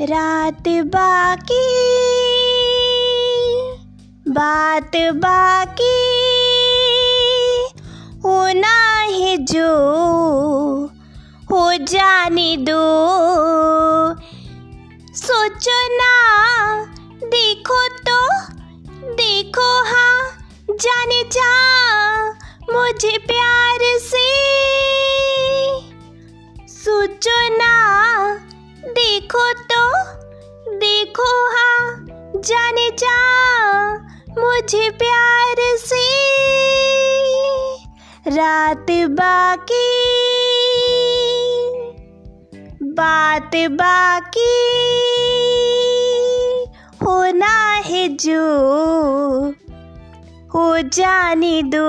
रात बाकी, बात बाकी, होना है जो हो जाने दो। सोचो ना, देखो तो देखो हाँ जाने जा, मुझे प्यार से जाने जा, मुझे प्यार से। रात बाकी, बात बाकी। होना है जो, हो जाने दो।